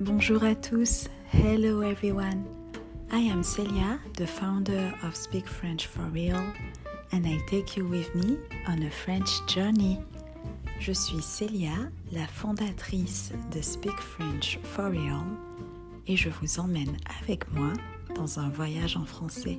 Bonjour à tous. Hello everyone. I am Celia, the founder of Speak French for Real, and I take you with me on a French journey. Je suis Celia, la fondatrice de Speak French for Real, et je vous emmène avec moi dans un voyage en français.